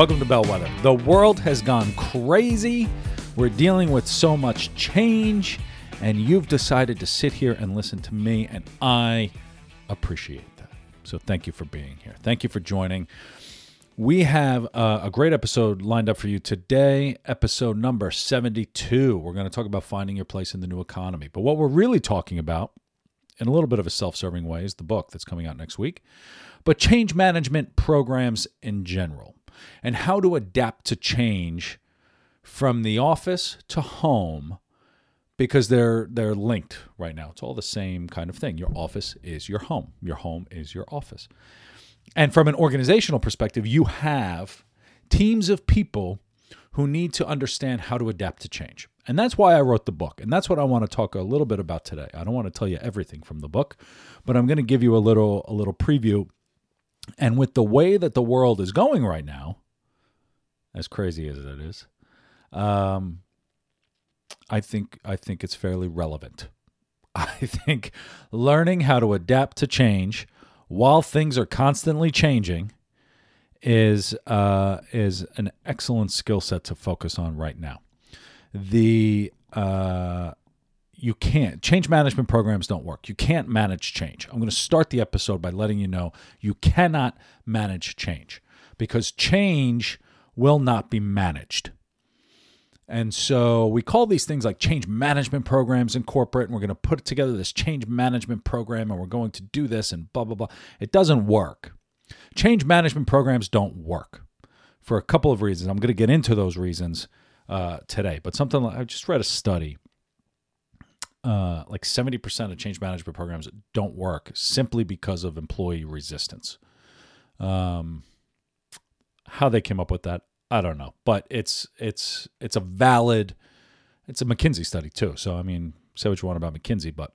Welcome to Bellwether. The world has gone crazy. We're dealing with so much change, and you've decided to sit here and listen to me, and I appreciate that. So thank you for being here. Thank you for joining. We have uh, a great episode lined up for you today, episode number 72. We're going to talk about finding your place in the new economy. But what we're really talking about, in a little bit of a self serving way, is the book that's coming out next week, but change management programs in general and how to adapt to change from the office to home because they're they're linked right now. It's all the same kind of thing. Your office is your home. Your home is your office. And from an organizational perspective, you have teams of people who need to understand how to adapt to change. And that's why I wrote the book. And that's what I want to talk a little bit about today. I don't want to tell you everything from the book, but I'm going to give you a little a little preview and with the way that the world is going right now, as crazy as it is, um, I think I think it's fairly relevant. I think learning how to adapt to change while things are constantly changing is uh, is an excellent skill set to focus on right now. The uh, you can't change management programs don't work. You can't manage change. I'm going to start the episode by letting you know you cannot manage change because change will not be managed. And so we call these things like change management programs in corporate, and we're going to put together this change management program, and we're going to do this and blah, blah, blah. It doesn't work. Change management programs don't work for a couple of reasons. I'm going to get into those reasons uh, today. But something like I just read a study uh, like 70% of change management programs don't work simply because of employee resistance. Um, how they came up with that, I don't know, but it's it's it's a valid, it's a McKinsey study too. So I mean, say what you want about McKinsey, but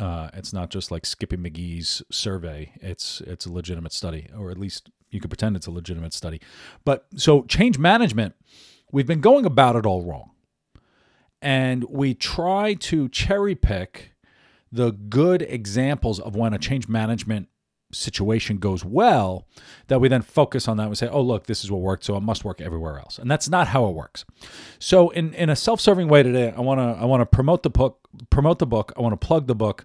uh, it's not just like Skippy McGee's survey. It's it's a legitimate study, or at least you could pretend it's a legitimate study. But so change management, we've been going about it all wrong and we try to cherry pick the good examples of when a change management situation goes well that we then focus on that. And say oh look this is what worked so it must work everywhere else. And that's not how it works. So in, in a self-serving way today i want to i want to promote the book promote the book. I want to plug the book.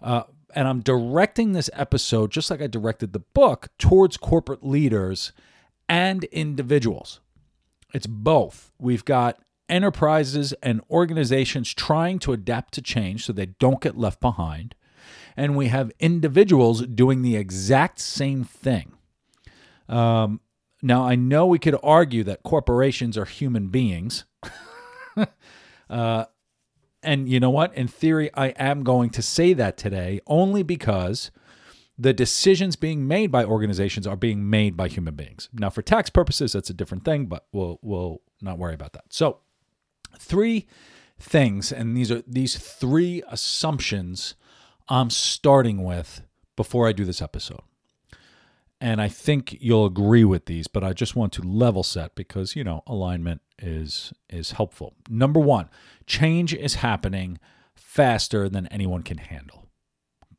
Uh, and i'm directing this episode just like i directed the book towards corporate leaders and individuals. It's both. We've got enterprises and organizations trying to adapt to change so they don't get left behind. And we have individuals doing the exact same thing. Um, now, I know we could argue that corporations are human beings. uh, and you know what? In theory, I am going to say that today only because the decisions being made by organizations are being made by human beings. Now, for tax purposes, that's a different thing, but we'll we'll not worry about that. So, three things, and these are these three assumptions I'm starting with before I do this episode. And I think you'll agree with these, but I just want to level set because, you know, alignment is is helpful. Number 1, change is happening faster than anyone can handle.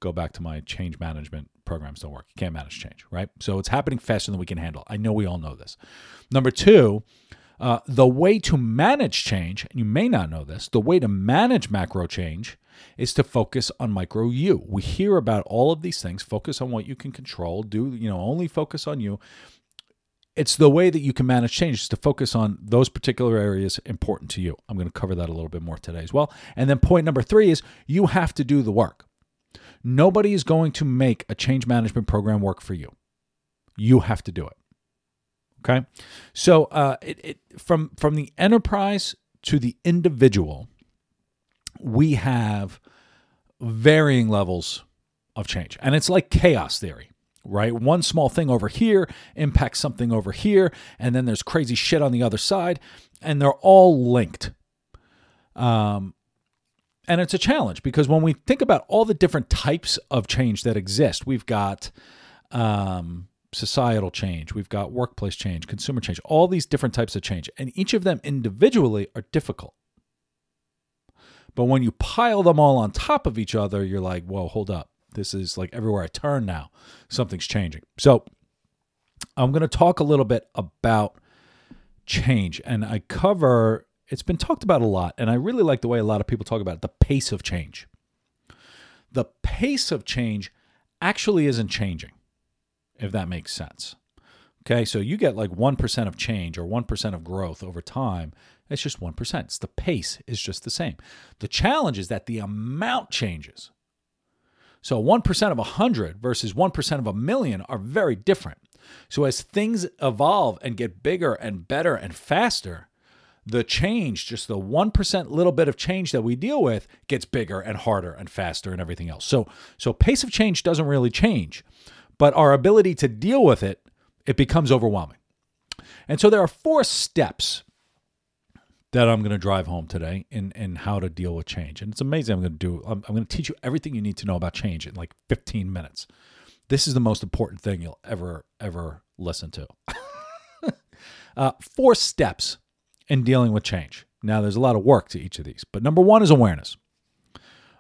Go back to my change management programs don't work. You can't manage change, right? So it's happening faster than we can handle. I know we all know this. Number 2, uh, the way to manage change, and you may not know this, the way to manage macro change is to focus on micro you. We hear about all of these things, focus on what you can control, do, you know, only focus on you. It's the way that you can manage change is to focus on those particular areas important to you. I'm going to cover that a little bit more today as well. And then point number three is you have to do the work. Nobody is going to make a change management program work for you. You have to do it. Okay, so uh, it, it, from from the enterprise to the individual, we have varying levels of change, and it's like chaos theory. right? One small thing over here impacts something over here, and then there's crazy shit on the other side, and they're all linked. Um, and it's a challenge because when we think about all the different types of change that exist, we've got um, societal change, we've got workplace change, consumer change, all these different types of change, and each of them individually are difficult. But when you pile them all on top of each other, you're like, whoa, hold up. This is like everywhere I turn now, something's changing. So I'm going to talk a little bit about change, and I cover it's been talked about a lot, and I really like the way a lot of people talk about it, the pace of change. The pace of change actually isn't changing, if that makes sense. Okay, so you get like 1% of change or 1% of growth over time. It's just 1%. It's the pace is just the same. The challenge is that the amount changes. So 1% of 100 versus 1% of a million are very different. So as things evolve and get bigger and better and faster, the change, just the 1% little bit of change that we deal with gets bigger and harder and faster and everything else. So so pace of change doesn't really change, but our ability to deal with it, it becomes overwhelming. And so there are four steps that I'm going to drive home today in, in how to deal with change. And it's amazing. I'm going to do, I'm, I'm going to teach you everything you need to know about change in like 15 minutes. This is the most important thing you'll ever, ever listen to. uh, four steps in dealing with change. Now, there's a lot of work to each of these, but number one is awareness.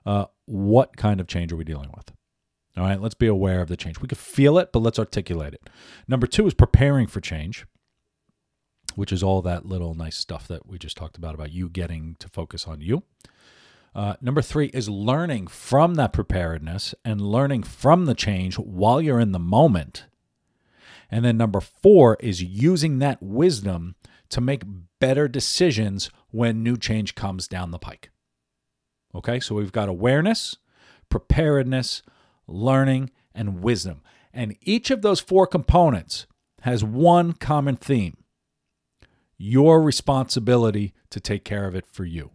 Uh, what kind of change are we dealing with? All right, let's be aware of the change. We can feel it, but let's articulate it. Number two is preparing for change which is all that little nice stuff that we just talked about, about you getting to focus on you. Uh, number three is learning from that preparedness and learning from the change while you're in the moment. And then number four is using that wisdom to make better decisions when new change comes down the pike. Okay, so we've got awareness, preparedness, learning, and wisdom. And each of those four components has one common theme your responsibility to take care of it for you.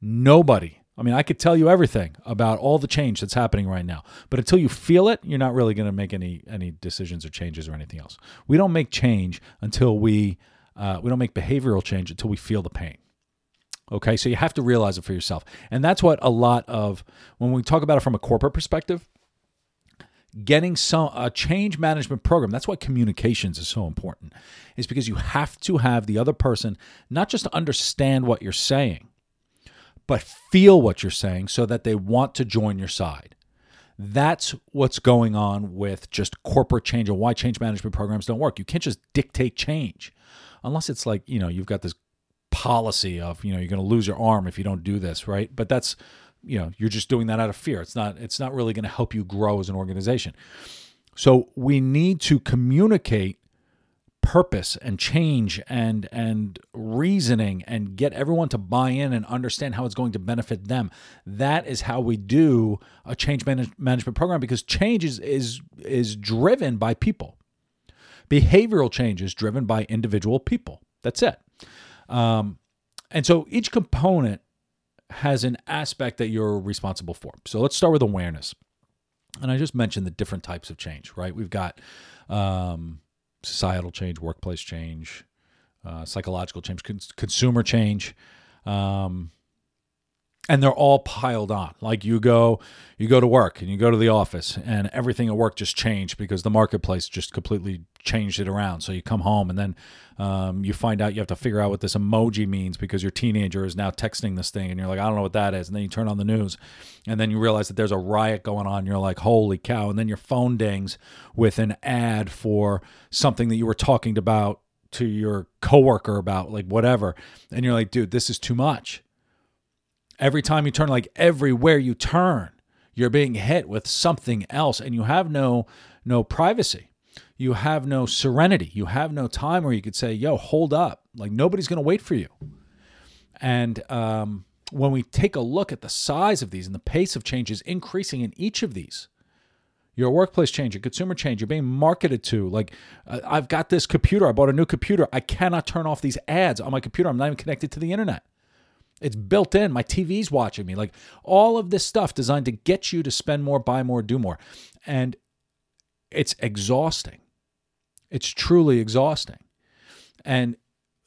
Nobody, I mean, I could tell you everything about all the change that's happening right now, but until you feel it, you're not really going to make any any decisions or changes or anything else. We don't make change until we uh, we don't make behavioral change until we feel the pain. Okay, so you have to realize it for yourself, and that's what a lot of when we talk about it from a corporate perspective getting some a change management program. That's why communications is so important is because you have to have the other person not just understand what you're saying but feel what you're saying so that they want to join your side. That's what's going on with just corporate change and why change management programs don't work. You can't just dictate change unless it's like you know you've got this policy of you know you're going to lose your arm if you don't do this right? But that's you know you're just doing that out of fear. It's not it's not really going to help you grow as an organization. So we need to communicate purpose and change and and reasoning and get everyone to buy in and understand how it's going to benefit them. That is how we do a change manage- management program because change is is is driven by people. Behavioral change is driven by individual people. That's it. Um, and so each component has an aspect that you're responsible for. So let's start with awareness. And I just mentioned the different types of change, right? We've got um, societal change, workplace change, uh, psychological change, cons- consumer change. Um, and they're all piled on. Like you go you go to work and you go to the office and everything at work just changed because the marketplace just completely changed it around. So you come home and then um, you find out you have to figure out what this emoji means because your teenager is now texting this thing and you're like i don't know what that is. And then you turn on the news and then you realize that there's a riot going on. You're like holy cow. And then your phone dings with an ad for something that you were talking about to your coworker about like whatever. And you're like dude this is too much Every time you turn, like everywhere you turn, you're being hit with something else and you have no no privacy. You have no serenity. You have no time where you could say, yo, hold up. Like nobody's going to wait for you. And um, when we take a look at the size of these and the pace of change is increasing in each of these, your workplace change, your consumer change, you're being marketed to. Like, uh, I've got this computer. I bought a new computer. I cannot turn off these ads on my computer. I'm not even connected to the internet. It's built in. My TV's watching me. Like all of this stuff designed to get you to spend more, buy more, do more. And it's exhausting. It's truly exhausting. And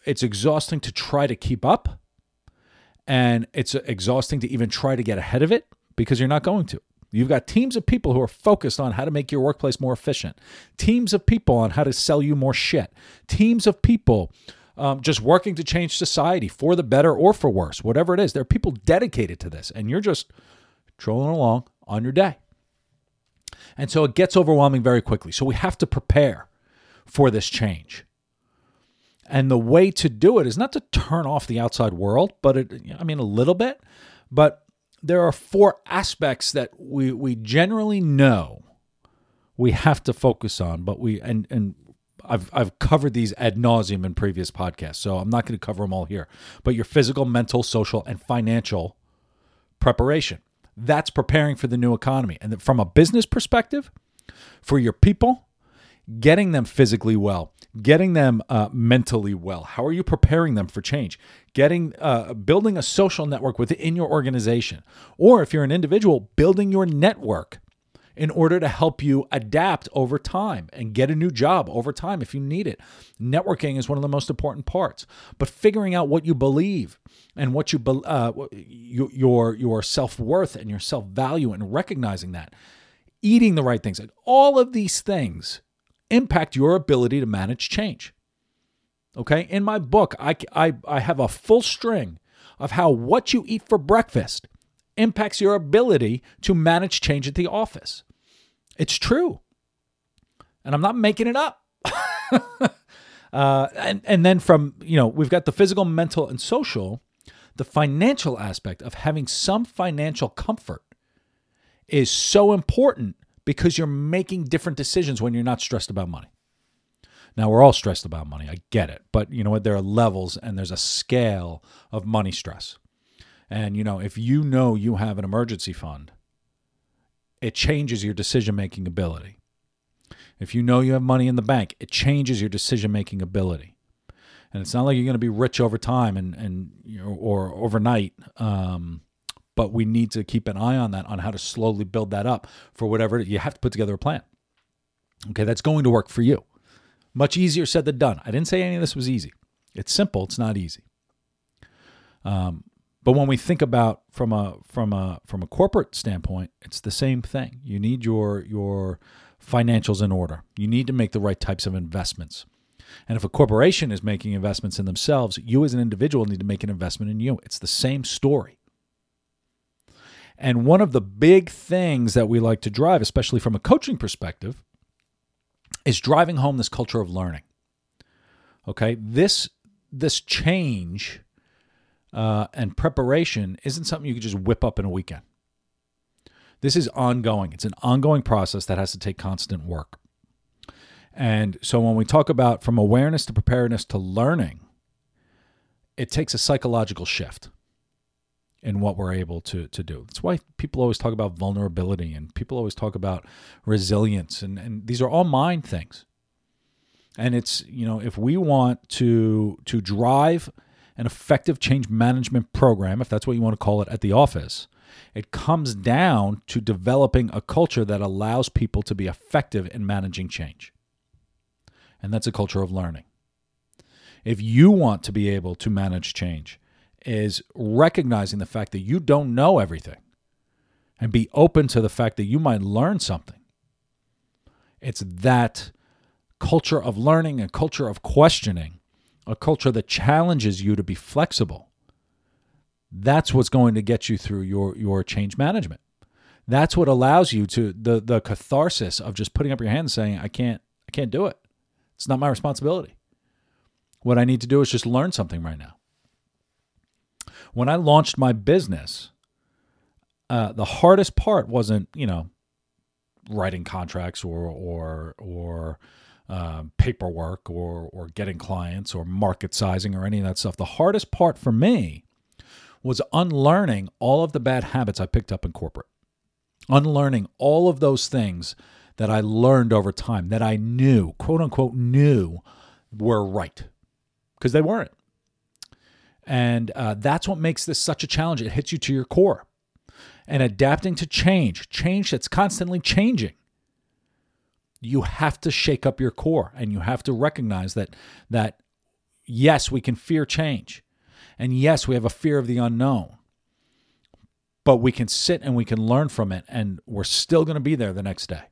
it's exhausting to try to keep up. And it's exhausting to even try to get ahead of it because you're not going to. You've got teams of people who are focused on how to make your workplace more efficient, teams of people on how to sell you more shit, teams of people um, just working to change society for the better or for worse, whatever it is. There are people dedicated to this, and you're just trolling along on your day. And so it gets overwhelming very quickly. So we have to prepare for this change. And the way to do it is not to turn off the outside world, but it, I mean, a little bit, but there are four aspects that we, we generally know we have to focus on, but we, and, and I've, I've covered these ad nauseum in previous podcasts, so I'm not going to cover them all here. But your physical, mental, social, and financial preparation. That's preparing for the new economy. And from a business perspective, for your people, getting them physically well, getting them uh, mentally well. How are you preparing them for change? Getting, uh, building a social network within your organization, or if you're an individual, building your network in order to help you adapt over time and get a new job over time if you need it. Networking is one of the most important parts, but figuring out what you believe and what you uh, your your self worth and your self value and recognizing that, eating the right things, all of these things impact your ability to manage change. Okay, in my book, I, I, I have a full string of how what you eat for breakfast impacts your ability to manage change at the office. It's true. And I'm not making it up. uh, and, and then from, you know, we've got the physical, mental, and social. The financial aspect of having some financial comfort is so important because you're making different decisions when you're not stressed about money. Now we're all stressed about money. I get it. But you know what? There are levels and there's a scale of money stress. And you know, if you know you have an emergency fund it changes your decision making ability. If you know you have money in the bank, it changes your decision making ability. And it's not like you're going to be rich over time and and or overnight. Um, but we need to keep an eye on that on how to slowly build that up for whatever you have to put together a plan. Okay, that's going to work for you. Much easier said than done. I didn't say any of this was easy. It's simple. It's not easy. Um, but when we think about from a from a from a corporate standpoint, it's the same thing. You need your your financials in order. You need to make the right types of investments. And if a corporation is making investments in themselves, you as an individual need to make an investment in you. It's the same story. And one of the big things that we like to drive, especially from a coaching perspective, is driving home this culture of learning. Okay? This this change uh, and preparation isn't something you can just whip up in a weekend. This is ongoing. It's an ongoing process that has to take constant work. And so when we talk about from awareness to preparedness to learning, it takes a psychological shift in what we're able to, to do. That's why people always talk about vulnerability and people always talk about resilience. And, and these are all mind things. And it's, you know, if we want to to drive an effective change management program, if that's what you want to call it, at the office. It comes down to developing a culture that allows people to be effective in managing change. And that's a culture of learning. If you want to be able to manage change, is recognizing the fact that you don't know everything and be open to the fact that you might learn something. It's that culture of learning and culture of questioning a culture that challenges you to be flexible. That's what's going to get you through your your change management. That's what allows you to the the catharsis of just putting up your hand and saying I can't I can't do it. It's not my responsibility. What I need to do is just learn something right now. When I launched my business, uh, the hardest part wasn't, you know, writing contracts or or or uh, paperwork or or getting clients or market sizing or any of that stuff. The hardest part for me was unlearning all of the bad habits I picked up in corporate. Unlearning all of those things that I learned over time that I knew, quote unquote, knew were right because they weren't. And uh, that's what makes this such a challenge. It hits you to your core. And adapting to change, change that's constantly changing, you have to shake up your core and you have to recognize that that yes, we can fear change. And yes, we have a fear of the unknown. But we can sit and we can learn from it and we're still going to be there the next day.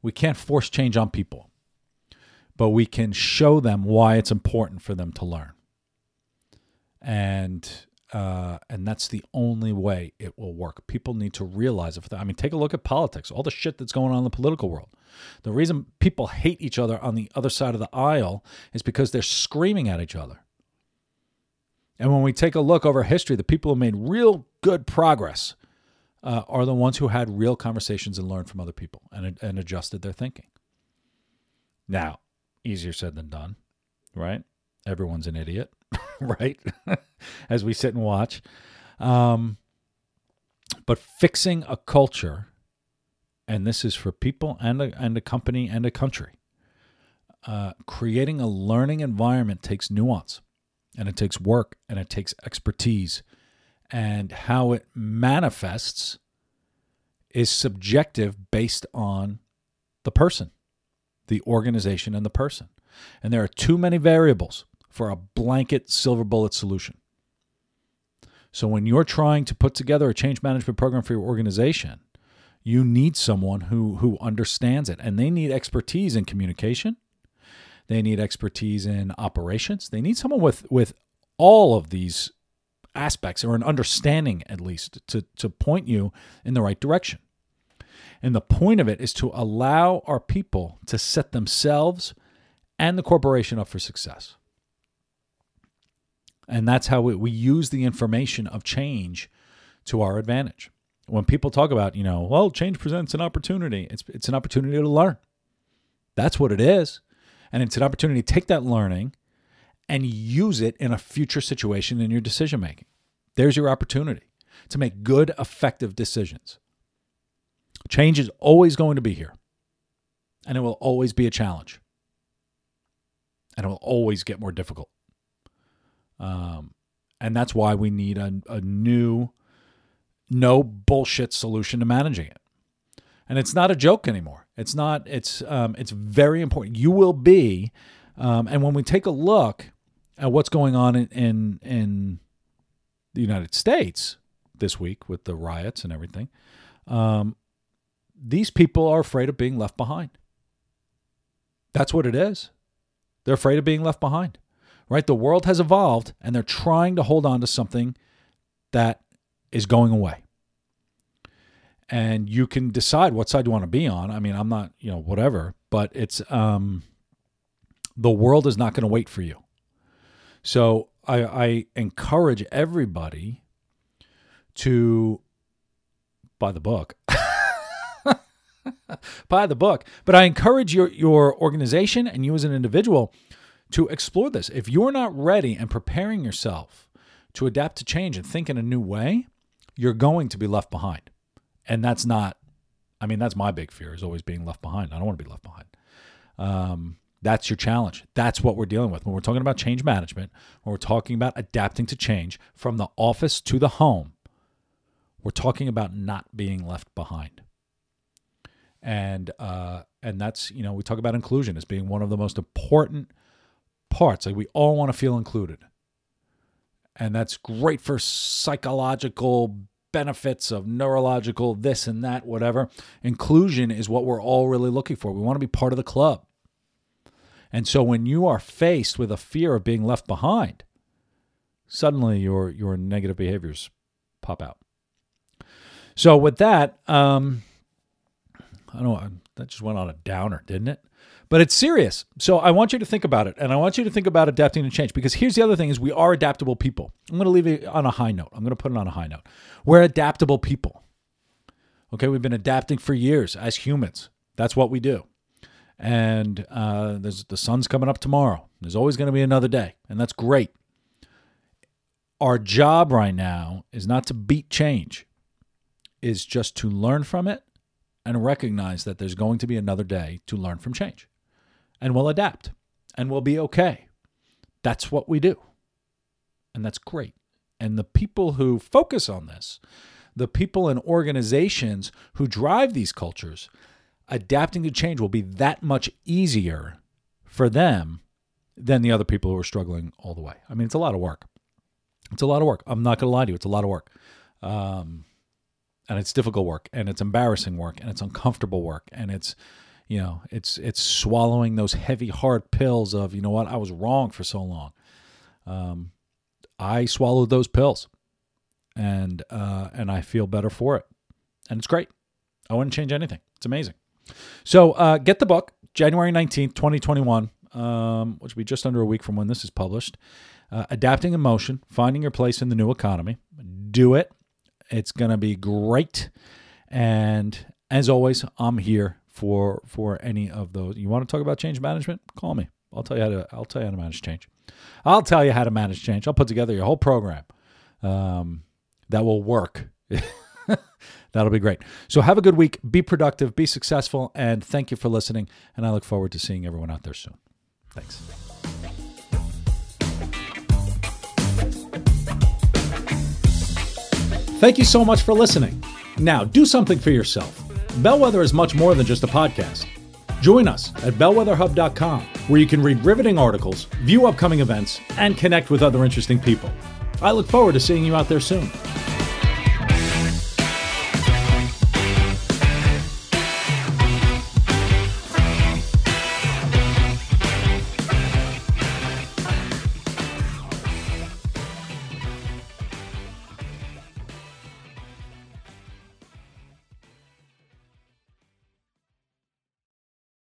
We can't force change on people, but we can show them why it's important for them to learn. And uh, and that's the only way it will work. People need to realize it. I mean, take a look at politics, all the shit that's going on in the political world. The reason people hate each other on the other side of the aisle is because they're screaming at each other. And when we take a look over history, the people who made real good progress uh, are the ones who had real conversations and learned from other people and, and adjusted their thinking. Now, easier said than done, right? Everyone's an idiot, right? As we sit and watch. Um, but fixing a culture, and this is for people and a, and a company and a country, uh, creating a learning environment takes nuance and it takes work and it takes expertise and how it manifests is subjective based on the person, the organization, and the person. And there are too many variables for a blanket silver bullet solution. So when you're trying to put together a change management program for your organization, you need someone who who understands it and they need expertise in communication. They need expertise in operations. They need someone with with all of these aspects or an understanding at least to, to point you in the right direction. And the point of it is to allow our people to set themselves and the corporation up for success. And that's how we, we use the information of change to our advantage. When people talk about, you know, well, change presents an opportunity, it's, it's an opportunity to learn. That's what it is. And it's an opportunity to take that learning and use it in a future situation in your decision making. There's your opportunity to make good, effective decisions. Change is always going to be here, and it will always be a challenge, and it will always get more difficult. Um, and that's why we need a, a new, no bullshit solution to managing it. And it's not a joke anymore. It's not. It's um, it's very important. You will be, um, and when we take a look at what's going on in, in in the United States this week with the riots and everything, um, these people are afraid of being left behind. That's what it is. They're afraid of being left behind, right? The world has evolved and they're trying to hold on to something that is going away. And you can decide what side you want to be on. I mean, I'm not, you know, whatever, but it's um the world is not going to wait for you. So I, I encourage everybody to buy the book. buy the book. But I encourage your, your organization and you as an individual to explore this. If you're not ready and preparing yourself to adapt to change and think in a new way, you're going to be left behind. And that's not, I mean, that's my big fear is always being left behind. I don't want to be left behind. Um, that's your challenge. That's what we're dealing with. When we're talking about change management, when we're talking about adapting to change from the office to the home, we're talking about not being left behind. And uh, and that's you know we talk about inclusion as being one of the most important parts. Like we all want to feel included, and that's great for psychological benefits of neurological this and that whatever. Inclusion is what we're all really looking for. We want to be part of the club. And so when you are faced with a fear of being left behind, suddenly your your negative behaviors pop out. So with that, um, I don't know, that just went on a downer, didn't it? But it's serious. So I want you to think about it, and I want you to think about adapting to change. Because here's the other thing: is we are adaptable people. I'm going to leave it on a high note. I'm going to put it on a high note. We're adaptable people. Okay, we've been adapting for years as humans. That's what we do and uh, there's the sun's coming up tomorrow. There's always going to be another day, and that's great. Our job right now is not to beat change, is just to learn from it and recognize that there's going to be another day to learn from change, and we'll adapt, and we'll be okay. That's what we do, and that's great. And the people who focus on this, the people and organizations who drive these cultures, adapting to change will be that much easier for them than the other people who are struggling all the way. I mean, it's a lot of work. It's a lot of work. I'm not going to lie to you. It's a lot of work. Um, and it's difficult work and it's embarrassing work and it's uncomfortable work and it's you know it's it's swallowing those heavy hard pills of you know what i was wrong for so long. Um, i swallowed those pills and uh, and i feel better for it. And it's great. I wouldn't change anything. It's amazing. So uh, get the book january 19th 2021 um, which will be just under a week from when this is published. Uh, Adapt in Motion finding your place in the new economy. Do it. It's going to be great. And as always, I'm here for for any of those. You want to talk about change management? Call me. I'll tell you how to I'll tell you how to manage change. I'll tell you how to manage change. I'll put together your whole program um, that will work. That'll be great. So have a good week. Be productive. Be successful. And thank you for listening. And I look forward to seeing everyone out there soon. Thanks. Thank you so much for listening. Now, do something for yourself. Bellwether is much more than just a podcast. Join us at bellwetherhub.com, where you can read riveting articles, view upcoming events, and connect with other interesting people. I look forward to seeing you out there soon.